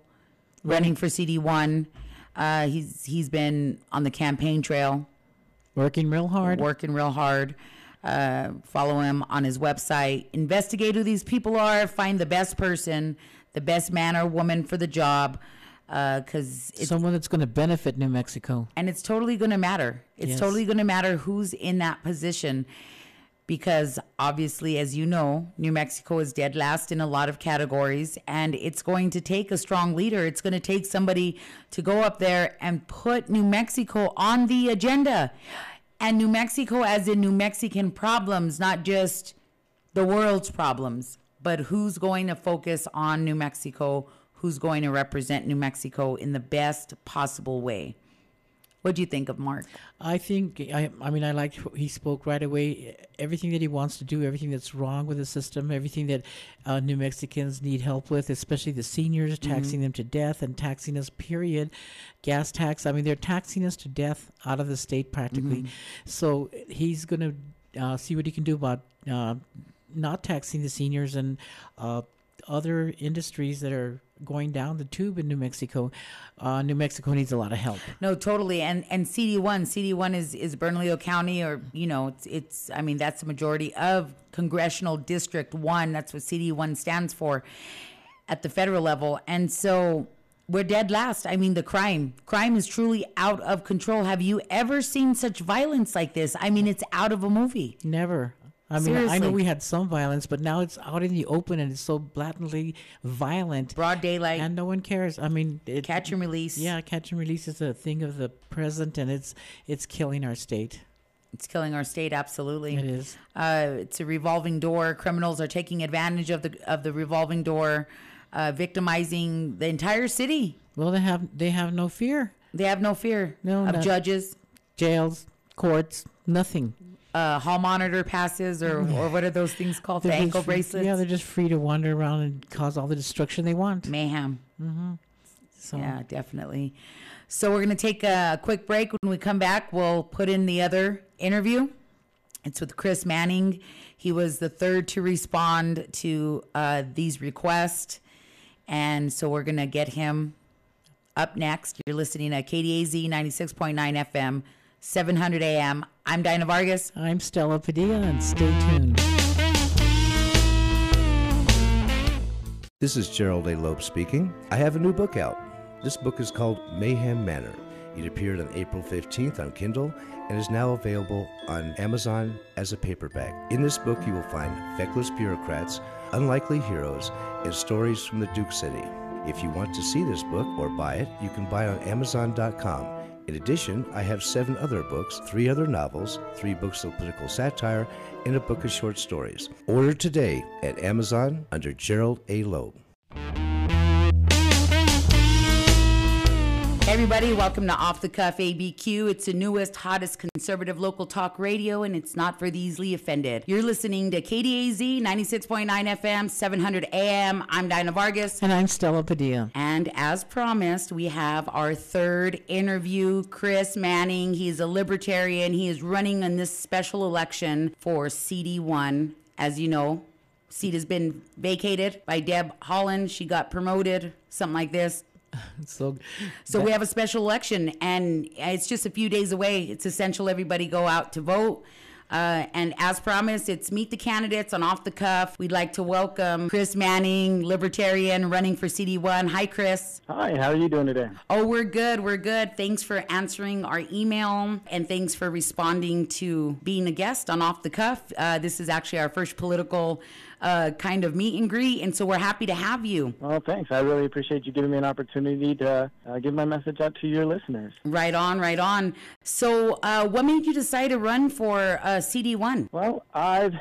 running for CD one. Uh, he's he's been on the campaign trail Working real hard. working real hard. Uh, follow him on his website. Investigate who these people are. Find the best person, the best man or woman for the job, Uh, because it's Someone that's going to benefit New Mexico. and it's totally going to matter. It's Yes. totally going to matter who's in that position because obviously, as you know, New Mexico is dead last in a lot of categories, and it's going to take a strong leader. It's going to take somebody to go up there and put New Mexico on the agenda. And New Mexico, as in New Mexican problems, not just the world's problems, but who's going to focus on New Mexico, who's going to represent New Mexico in the best possible way. What do you think of Mark? I think I, I mean I liked he spoke right away. Everything that he wants to do everything that's wrong with the system everything that uh, New Mexicans need help with especially the seniors taxing them to death and taxing us period. Gas tax I mean they're taxing us to death out of the state practically. So he's going to uh, see what he can do about uh, not taxing the seniors and uh, other industries that are going down the tube in New Mexico uh, New Mexico needs a lot of help No, totally. And and CD one, CD one is is Bernalillo County, or you know, it's it's. I mean, that's the majority of congressional district one. That's what CD one stands for, at the federal level. And so we're dead last. I mean, the crime crime is truly out of control. Have you ever seen such violence like this? I mean, it's out of a movie. Never. I mean, I know we had some violence, but now it's out in the open and it's so blatantly violent, Broad daylight, and no one cares. I mean, it, catch and release. Yeah, catch and release is a thing of the present, and it's it's killing our state. It's killing our state. Absolutely. It is. Uh, it's a revolving door. Criminals are taking advantage of the of the revolving door, uh, victimizing the entire city. Well, they have they have no fear. They have no fear No, of not- judges, Jails, courts, nothing. Uh, hall monitor passes, or or what are those things called? The They're ankle free- bracelets. Yeah, they're just free to wander around and cause all the destruction they want. mayhem. Mm-hmm. So Yeah, definitely. So we're gonna take a quick break. When we come back, we'll put in the other interview. It's with Chris Manning. He was the third to respond to uh, these requests, and so we're gonna get him up next. You're listening to KDAZ 96.9 FM, 700 AM. I'm Dinah Vargas. I'm Stella Padilla, and stay tuned. This is Gerald A. Loeb speaking. I have a new book out. This book is called Mayhem Manor. It appeared on April 15th on Kindle and is now available on Amazon as a paperback. In this book, you will find feckless bureaucrats, unlikely heroes, and stories from the Duke City. If you want to see this book or buy it, you can buy it on Amazon.com. In addition, I have seven other books, three other novels, three books of political satire, and a book of short stories. Order today at Amazon under Gerald A. Loeb. Hey everybody, welcome to Off the Cuff ABQ. It's the newest, hottest conservative local talk radio, and it's not for the easily offended. You're listening to KDAZ 96.9 FM, 700 AM. I'm Dinah Vargas. And I'm Stella Padilla. And as promised, we have our third interview, Chris Manning. He's a libertarian. He is running in this special election for CD1. As you know, seat has been vacated by Deb Haaland. She got promoted, something like this. (laughs) So, So we have a special election, and it's just a few days away. It's essential everybody go out to vote. Uh, and as promised, it's meet the candidates on off the cuff. We'd like to welcome Chris Manning, Libertarian, running for CD1. Hi, Chris. Hi, how are you doing today? Oh, we're good. We're good. Thanks for answering our email, and thanks for responding to being a guest on Off the Cuff. Uh, this is actually our first political uh, kind of meet and greet, and so we're happy to have you. Well, thanks. I really appreciate you giving me an opportunity to uh, give my message out to your listeners. Right on, right on. So, uh, what made you decide to run for uh, CD1? Well, I've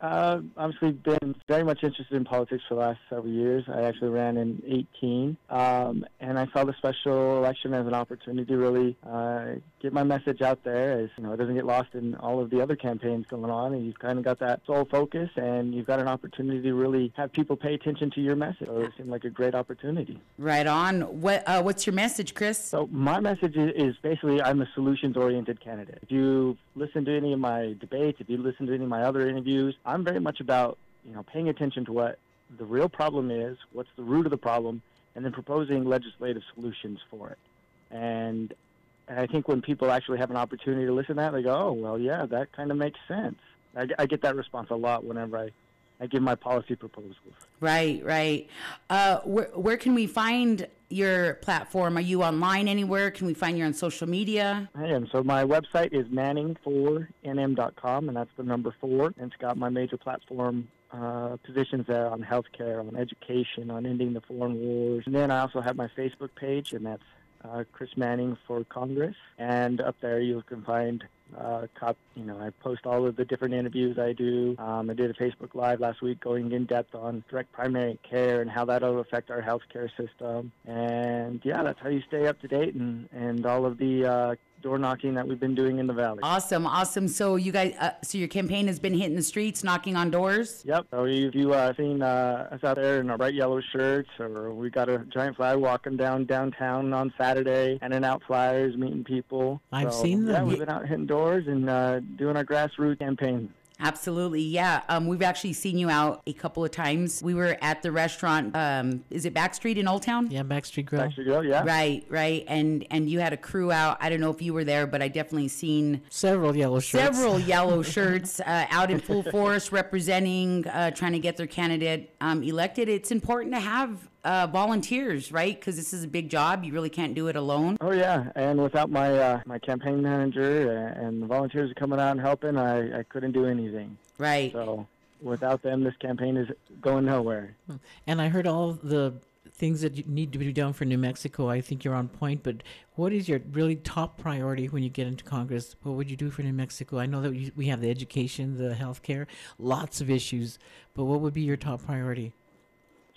uh, obviously been very much interested in politics for the last several years. I actually ran in 18, um, and I saw the special election as an opportunity to really uh, get my message out there. As you know, it doesn't get lost in all of the other campaigns going on, and you've kind of got that sole focus, and you've got an opportunity to really have people pay attention to your message. So it seemed like a great opportunity. Right on. What uh, What's your message, Chris? So my message is, basically I'm a solutions-oriented candidate. If you listen to any of my debates, if you listen to any of my other interviews, I'm very much about you know paying attention to what the real problem is, what's the root of the problem, and then proposing legislative solutions for it. And and I think when people actually have an opportunity to listen to that, they go, "Oh, well, yeah, that kind of makes sense." I, I get that response a lot whenever I, I give my policy proposals. Right, right. Uh, where where can we find your platform? Are you online anywhere? Can we find you on social media? I am. So my website is manning4nm.com, and that's the number four. And it's got my major platform uh, positions there on healthcare, on education, on ending the foreign wars. And then I also have my Facebook page, and that's uh, Chris Manning for Congress. And up there you can find uh, cop, you know, I post all of the different interviews I do. Um, I did a Facebook Live last week going in depth on direct primary care and how that'll affect our healthcare system. And yeah, that's how you stay up to date and, and all of the uh, door knocking that we've been doing in the valley. Awesome, awesome. So you guys, uh, so your campaign has been hitting the streets, knocking on doors. Yep. So if you uh, seen uh, us out there in our bright yellow shirts, or we got a giant flag walking down downtown on Saturday, handing out flyers, meeting people. I've So, seen Yeah, we've been out hitting doors and uh, doing our grassroots campaign. Absolutely, yeah. Um, we've actually seen you out a couple of times. We were at the restaurant. Um, is it Backstreet in Old Town? Yeah, Backstreet Grill. Backstreet Grill, yeah. Right, right. And and you had a crew out. I don't know if you were there, but I definitely seen Several yellow shirts. several (laughs) yellow shirts uh, out in full force representing, uh, trying to get their candidate um, elected. It's important to have uh, volunteers, right? Because this is a big job. You really can't do it alone. Oh yeah, and without my uh, my campaign manager and, and the volunteers coming out and helping, I, I couldn't do anything. Right. So without them, this campaign is going nowhere. And I heard all the things that you need to be done for New Mexico. I think you're on point, but what is your really top priority when you get into Congress? What would you do for New Mexico? I know that we- we have the education, the healthcare, lots of issues, but what would be your top priority?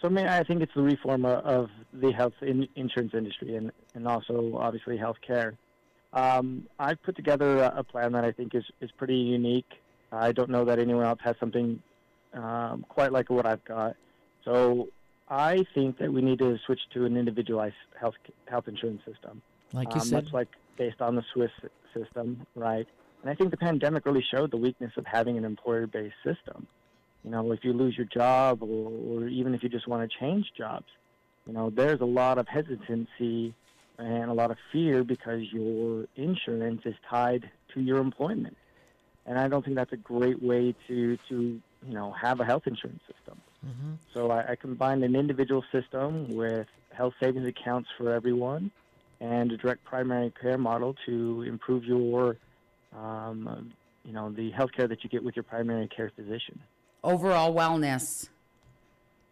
So I mean, I think it's the reform of, the health in, insurance industry and, and also obviously healthcare. Um, I've put together a, a plan that I think is, is pretty unique. I don't know that anyone else has something um, quite like what I've got. So I think that we need to switch to an individualized health health insurance system. Like you um, said, much like based on the Swiss system, right? And I think the pandemic really showed the weakness of having an employer-based system. You know, if you lose your job, or, or even if you just want to change jobs, you know, there's a lot of hesitancy and a lot of fear because your insurance is tied to your employment. And I don't think that's a great way to, to you know, have a health insurance system. So I, I combined an individual system with health savings accounts for everyone, and a direct primary care model to improve your, um, you know, the health care that you get with your primary care physician. Overall wellness.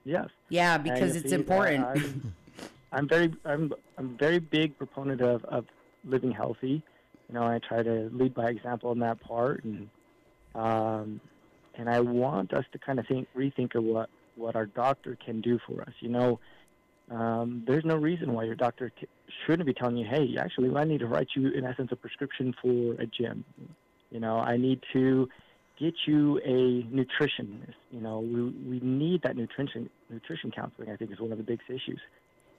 Yes. Yeah, because it's see, uh, important. I'm, I'm very, I'm, I'm very big proponent of, of living healthy. You know, I try to lead by example in that part, and um, and I want us to kind of think, rethink of what what our doctor can do for us. You know, um, there's no reason why your doctor c- shouldn't be telling you, hey, actually, I need to write you, in essence, a prescription for a gym. You know, I need to get you a nutritionist. You know, we, we need that nutrition nutrition counseling. I think is one of the biggest issues.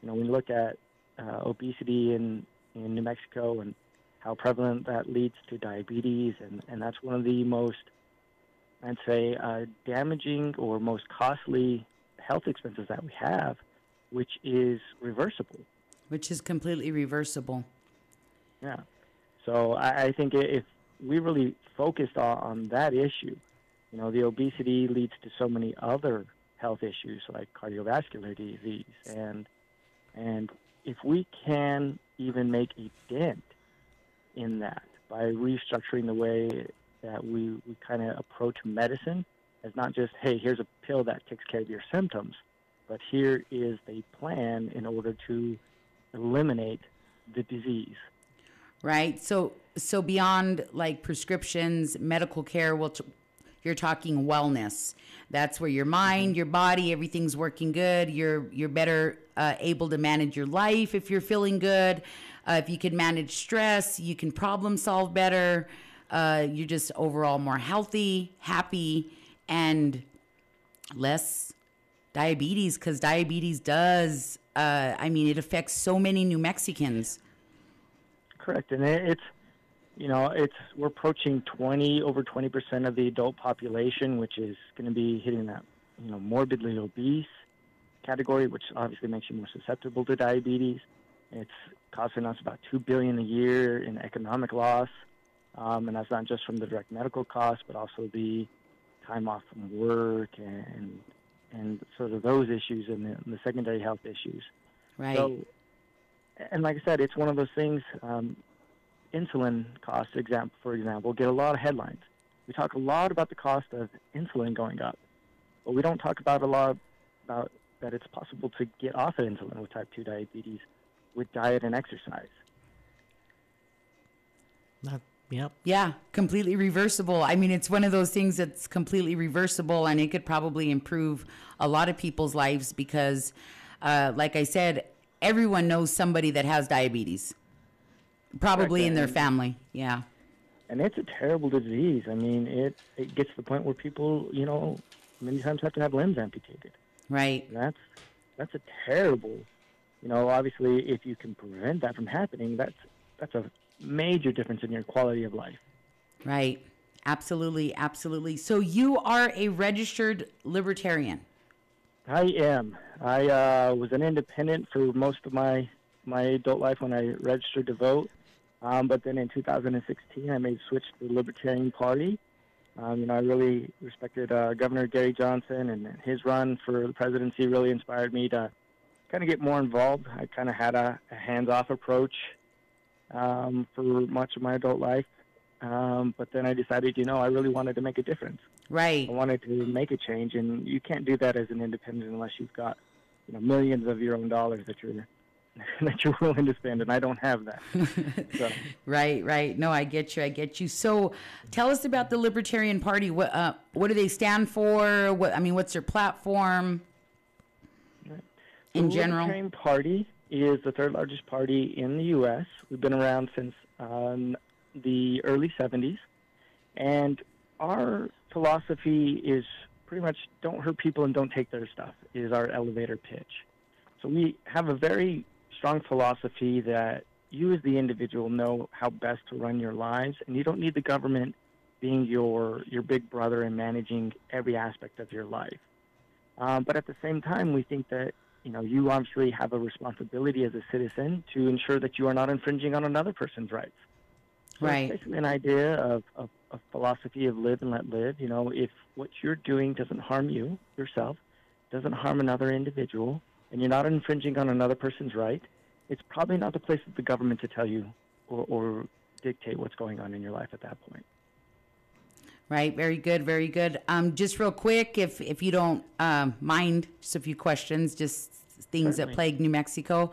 You know, when you look at uh, obesity in in New Mexico and how prevalent that leads to diabetes, and and that's one of the most I'd say uh, damaging or most costly health expenses that we have, which is reversible. which is completely reversible. Yeah. So I, I think if we really focused on, on that issue, you know, the obesity leads to so many other health issues like cardiovascular disease, and and if we can even make a dent in that by restructuring the way that we, we kind of approach medicine as not just hey here's a pill that takes care of your symptoms, but here is the plan in order to eliminate the disease. right? So so beyond like prescriptions, medical care, well, t- you're talking wellness. That's where your mind, your body, everything's working good. You're you're better uh, able to manage your life if you're feeling good. Uh, if you can manage stress, you can problem solve better. Uh, you're just overall more healthy, happy, and less diabetes because diabetes does. Uh, I mean, it affects so many New Mexicans. Correct, and it, it's you know it's we're approaching twenty over twenty percent of the adult population, which is going to be hitting that you know morbidly obese category, which obviously makes you more susceptible to diabetes. It's costing us about two billion a year in economic loss, um, and that's not just from the direct medical costs, but also the time off from work and and sort of those issues and the, and the secondary health issues. Right. So, and like I said, it's one of those things. Um, insulin costs, example for example, get a lot of headlines. We talk a lot about the cost of insulin going up, but we don't talk about a lot about that it's possible to get off of insulin with type 2 diabetes with diet and exercise. Not, yep. Yeah, completely reversible. I mean, it's one of those things that's completely reversible, and it could probably improve a lot of people's lives because, uh, like I said, everyone knows somebody that has diabetes, probably in their family. Yeah. And it's a terrible disease. I mean, it it gets to the point where people, you know, many times have to have limbs amputated. Right. And that's that's a terrible. You know, obviously, if you can prevent that from happening, that's that's a major difference in your quality of life. Right. Absolutely. Absolutely. So you are a registered libertarian. I am. I uh, was an independent for most of my my adult life when I registered to vote. Um, but then in 2016, I made a switch to the Libertarian Party. Um, you know, I really respected uh, Governor Gary Johnson, and his run for the presidency really inspired me to kind of get more involved. I kind of had a, a hands-off approach um, for much of my adult life. Um, but then I decided, you know, I really wanted to make a difference. Right. I wanted to make a change, and you can't do that as an independent unless you've got, you know, millions of your own dollars that you're (laughs) that you're willing to spend, and I don't have that. so, (laughs) Right, right. No, I get you. I get you. So, tell us about the Libertarian Party. What uh, what do they stand for? What I mean, what's their platform? In the general, Libertarian Party is the third largest party in the U.S. We've been around since um, the early 70s, and our philosophy is pretty much don't hurt people and don't take their stuff. Is our elevator pitch. So we have a very strong philosophy that you as the individual know how best to run your lives, and you don't need the government being your your big brother and managing every aspect of your life. Um, but at the same time, we think that you know you obviously have a responsibility as a citizen to ensure that you are not infringing on another person's rights. So Right. It's basically an idea of, of a philosophy of live and let live. You know, if what you're doing doesn't harm you yourself, doesn't harm another individual, and you're not infringing on another person's right, it's probably not the place of the government to tell you or, or dictate what's going on in your life at that point. Right. Very good. Very good. Um, just real quick, if if you don't um, mind, just a few questions, just things that plague New Mexico.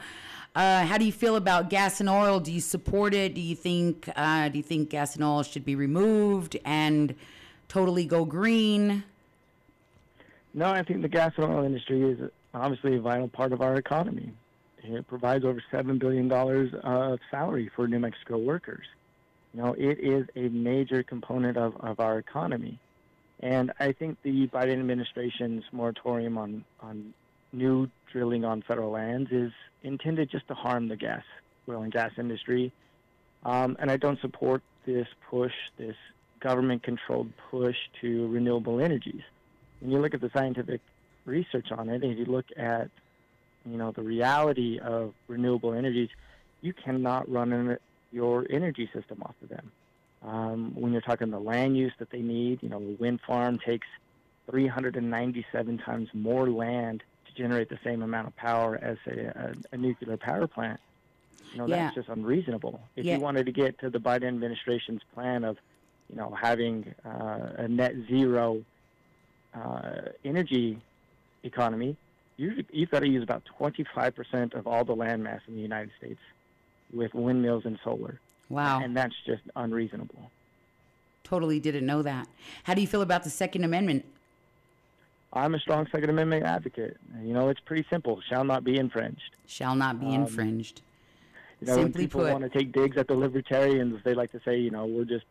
Uh, how do you feel about gas and oil? Do you support it? Do you think uh, do you think gas and oil should be removed and totally go green? No, I think the gas and oil industry is obviously a vital part of our economy. It provides over $7 billion of salary for New Mexico workers. You know, it is a major component of, of our economy. And I think the Biden administration's moratorium on, on new drilling on federal lands is intended just to harm the gas, oil and gas industry. Um, and I don't support this push, this government controlled push to renewable energies when you look at the scientific research on it, and you look at, you know, the reality of renewable energies, you cannot run an, your energy system off of them. Um, when you're talking the land use that they need, you know, a wind farm takes 397 times more land to generate the same amount of power as a, a, a nuclear power plant. You know, Yeah. that's just unreasonable. If Yeah. you wanted to get to the Biden administration's plan of, you know, having uh, a net zero uh, energy economy, you, you've got to use about 25% of all the land mass in the United States with windmills and solar. Wow. And that's just unreasonable. Totally didn't know that. How do you feel about the Second Amendment? I'm a strong Second Amendment advocate. You know, it's pretty simple shall not be infringed. Shall not be Um, infringed. You know, Simply when people put. want to take digs at the libertarians, they like to say, you know, we're just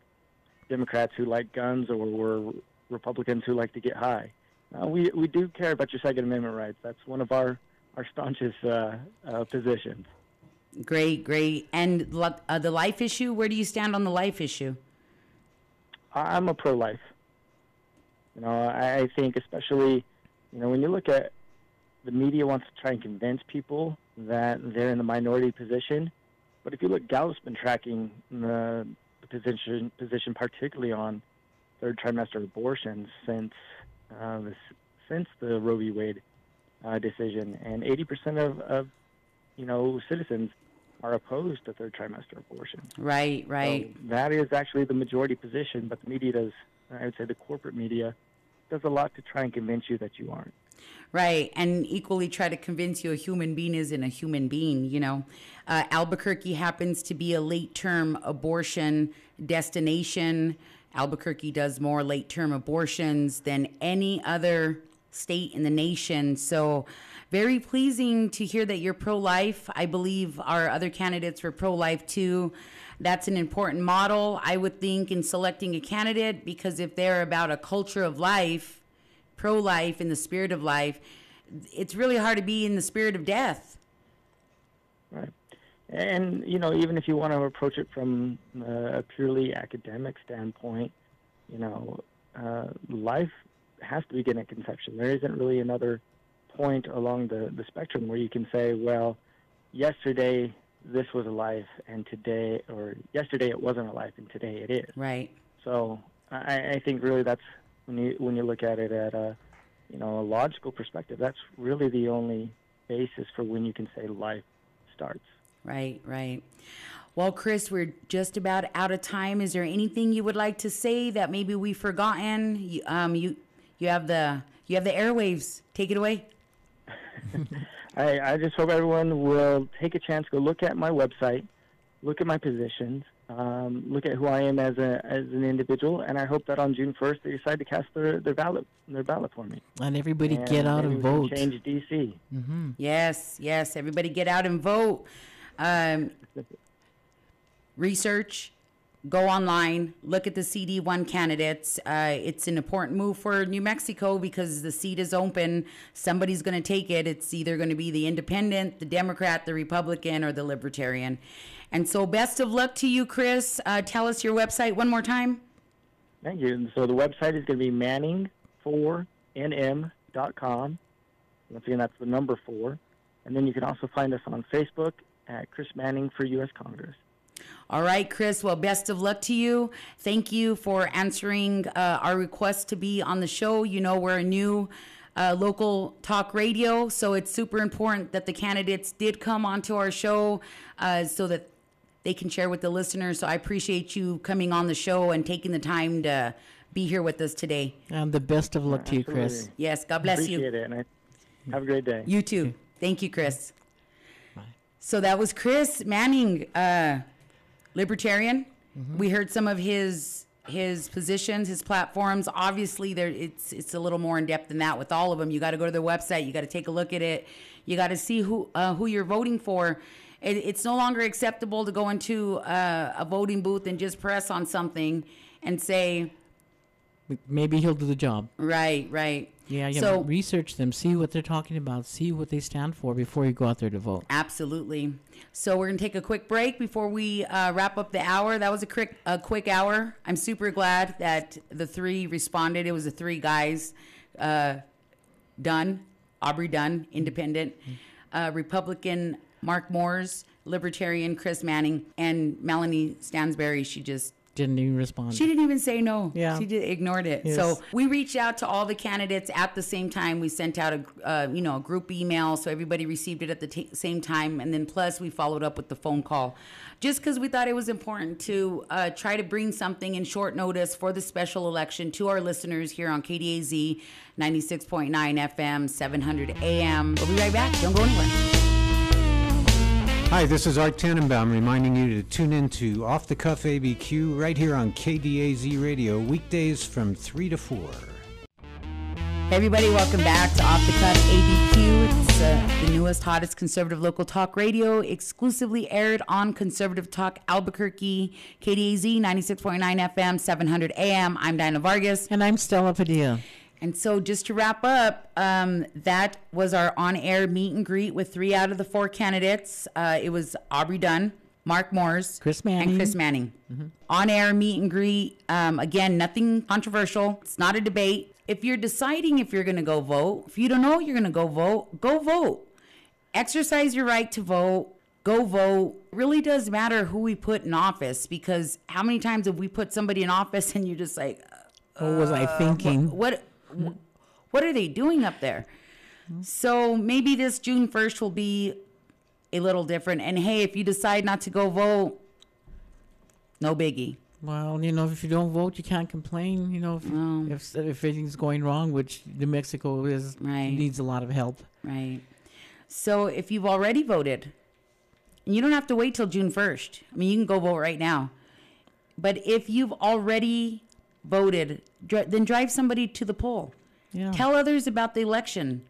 Democrats who like guns or we're Republicans who like to get high. No, we, we do care about your Second Amendment rights. That's one of our, our staunchest uh, uh, positions. Great, great. And uh, the life issue, where do you stand on the life issue? I- I'm a pro-life. You know, I, I think especially, you know, when you look at the media wants to try and convince people that they're in the minority position, but if you look, Gallup's been tracking the, the position position particularly on third trimester abortions since uh, since the Roe v. Wade uh, decision, and 80% of, of you know citizens are opposed to third trimester abortion. Right, right. So that is actually the majority position, but the media does, I would say the corporate media, does a lot to try and convince you that you aren't. Right, and equally try to convince you a human being isn't a human being. You know, uh, Albuquerque happens to be a late-term abortion destination. Albuquerque does more late-term abortions than any other state in the nation. So, very pleasing to hear that you're pro-life. I believe our other candidates were pro-life too. That's an important model, I would think, in selecting a candidate because if they're about a culture of life pro life in the spirit of life, it's really hard to be in the spirit of death. Right. And, you know, even if you want to approach it from a purely academic standpoint, you know, uh, life has to begin at conception. There isn't really another point along the, the spectrum where you can say, well, yesterday this was a life and today, or yesterday it wasn't a life and today it is. Right. So I, I think really that's when you when you look at it at a you know a logical perspective, that's really the only basis for when you can say life starts. Right, right. Well, Chris, we're just about out of time. Is there anything you would like to say that maybe we've forgotten? You, um, you, you have the you have the airwaves. Take it away. (laughs) I, I just hope everyone will take a chance, go look at my website, look at my positions, um, look at who I am as a as an individual, and I hope that on June first they decide to cast their, their ballot their ballot for me. And everybody And get out and vote. Change DC. Mm-hmm. Yes, yes. Everybody get out and vote. Um, research, go online, look at the CD1 candidates. Uh, it's an important move for New Mexico because the seat is open. Somebody's going to take it. It's either going to be the independent, the Democrat, the Republican, or the Libertarian. And so, best of luck to you, Chris. Uh, tell us your website one more time. Thank you. So the website is going to be manning4nm.com. Once again, that's the number four. And then you can also find us on Facebook at Chris Manning for U.S. Congress. All right, Chris. Well, best of luck to you. Thank you for answering uh, our request to be on the show. You know, we're a new uh, local talk radio. So it's super important that the candidates did come onto our show uh, so that they can share with the listeners. So I appreciate you coming on the show and taking the time to be here with us today. And the best of luck to you, Chris. Yes, God bless you. Appreciate it. And I, have a great day. You too. Thank you, Chris. So that was Chris Manning, uh, libertarian. We heard some of his his positions, his platforms. Obviously, there it's it's a little more in depth than that with all of them. You got to go to their website. You got to take a look at it. You got to see who uh, who you're voting for. It, it's no longer acceptable to go into uh, a voting booth and just press on something and say, Maybe he'll do the job. right, right. Yeah, you So- research them, see what they're talking about, see what they stand for before you go out there to vote. Absolutely. So we're gonna take a quick break before we uh, wrap up the hour. That was a quick a quick hour. I'm super glad that the three responded. It was the three guys, uh, Dunn, Aubrey Dunn, Independent, uh, Republican Mark Moores, Libertarian Chris Manning, and Melanie Stansbury. She just Didn't even respond. she didn't even say no. Yeah. She did, ignored it. Yes. So we reached out to all the candidates at the same time. We sent out a uh, you know a group email so everybody received it at the t- same time, and then plus we followed up with the phone call, just because we thought it was important to uh, try to bring something in short notice for the special election to our listeners here on KDAZ 96.9 FM 700 AM. We'll be right back. Don't go anywhere. Hi, this is Art Tannenbaum reminding you to tune in to Off the Cuff ABQ right here on KDAZ Radio, weekdays from 3 to 4. Hey everybody, welcome back to Off the Cuff ABQ. It's uh, the newest, hottest conservative local talk radio, exclusively aired on Conservative Talk Albuquerque, KDAZ 96.9 FM, 700 AM. I'm Diana Vargas. And I'm Stella Padilla. And so, just to wrap up, um, that was our on air meet and greet with three out of the four candidates. Uh, it was Aubrey Dunn, Mark Moores, Chris Manning. and Chris Manning. On air meet and greet. Um, again, nothing controversial. It's not a debate. If you're deciding if you're going to go vote, if you don't know you're going to go vote, go vote. Exercise your right to vote. Go vote. It really does matter who we put in office because how many times have we put somebody in office (laughs) and you're just like, What was I thinking? what what, what are they doing up there? So maybe this June 1st will be a little different. And hey, if you decide not to go vote, no biggie. Well, you know, if you don't vote, you can't complain. You know, if No. if, if anything's going wrong, which New Mexico is Right. needs a lot of help. Right. So if you've already voted, you don't have to wait till June 1st. I mean, you can go vote right now. But if you've already voted, dri- then drive somebody to the poll. Yeah. Tell others about the election.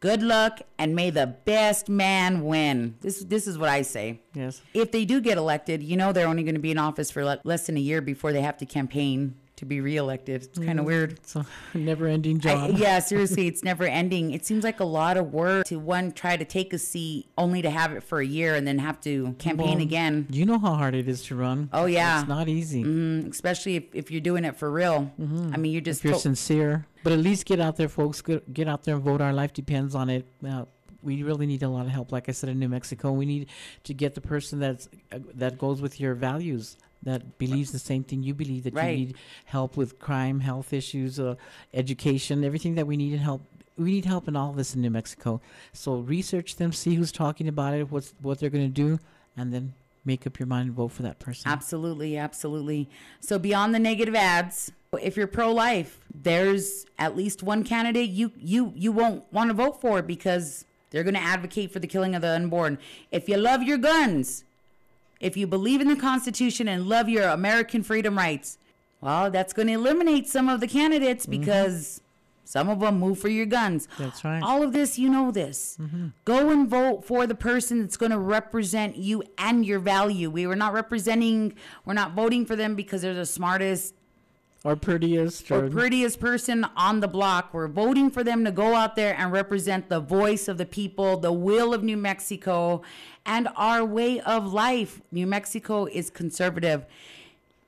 Good luck and may the best man win. This this is what I say. Yes. If they do get elected, you know they're only going to be in office for le- less than a year before they have to campaign to be reelected. It's kind of weird. It's a (laughs) never-ending I- job. yeah, (laughs) seriously, it's never ending. It seems like a lot of work to one try to take a seat only to have it for a year and then have to campaign Well, again. You know how hard it is to run. Oh, yeah. It's not easy. Mm, especially if, if you're doing it for real. I mean, you're just if you're to- sincere. But at least get out there, folks. Get, get out there and vote. Our life depends on it. Uh, we really need a lot of help. Like I said, in New Mexico, we need to get the person that's uh, that goes with your values, that believes the same thing you believe. That Right. you need help with crime, health issues, uh, education, everything that we need to help. We need help in all of this in New Mexico. So research them, see who's talking about it, what's what they're going to do, and then make up your mind and vote for that person. Absolutely, absolutely. So beyond the negative ads, if you're pro-life, there's at least one candidate you you you won't want to vote for because they're going to advocate for the killing of the unborn. If you love your guns, if you believe in the Constitution and love your American freedom rights, well, that's going to eliminate some of the candidates mm-hmm. because some of them move for your guns. That's right. All of this, you know this. Mm-hmm. Go and vote for the person that's going to represent you and your value. We were not representing, we're not voting for them because they're the smartest or prettiest, or or prettiest person on the block. We're voting for them to go out there and represent the voice of the people, the will of New Mexico, and our way of life. New Mexico is conservative.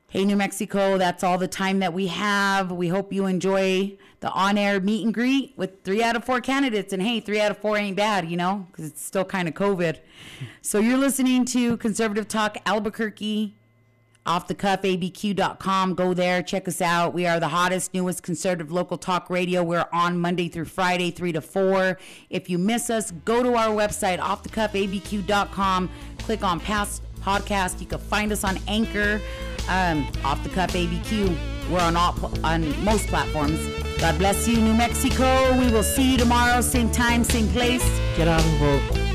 Hey, New Mexico, that's all the time that we have. We hope you enjoy the on air meet and greet with three out of four candidates. And hey, three out of four ain't bad, you know, because it's still kind of COVID. (laughs) So you're listening to Conservative Talk Albuquerque offthecuffabq.com. Go there, check us out. We are the hottest, newest conservative local talk radio. We're on Monday through Friday, 3 to 4. If you miss us, go to our website, offthecuffabq.com. Click on past podcast. You can find us on Anchor, um, Off the Cuff ABQ. We're on all on most platforms. God bless you, New Mexico. We will see you tomorrow, same time, same place. Get out and vote.